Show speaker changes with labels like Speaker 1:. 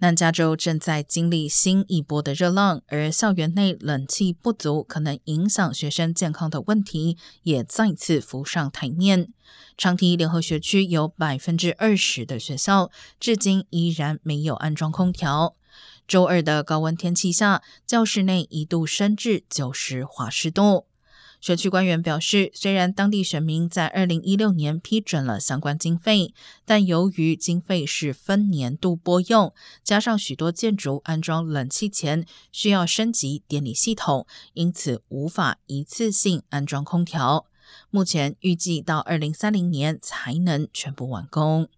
Speaker 1: 南加州正在经历新一波的热浪，而校园内冷气不足可能影响学生健康的问题也再次浮上台面。长堤联合学区有百分之二十的学校至今依然没有安装空调。周二的高温天气下，教室内一度升至九十华氏度。学区官员表示，虽然当地选民在二零一六年批准了相关经费，但由于经费是分年度拨用，加上许多建筑安装冷气前需要升级电力系统，因此无法一次性安装空调。目前预计到二零三零年才能全部完工。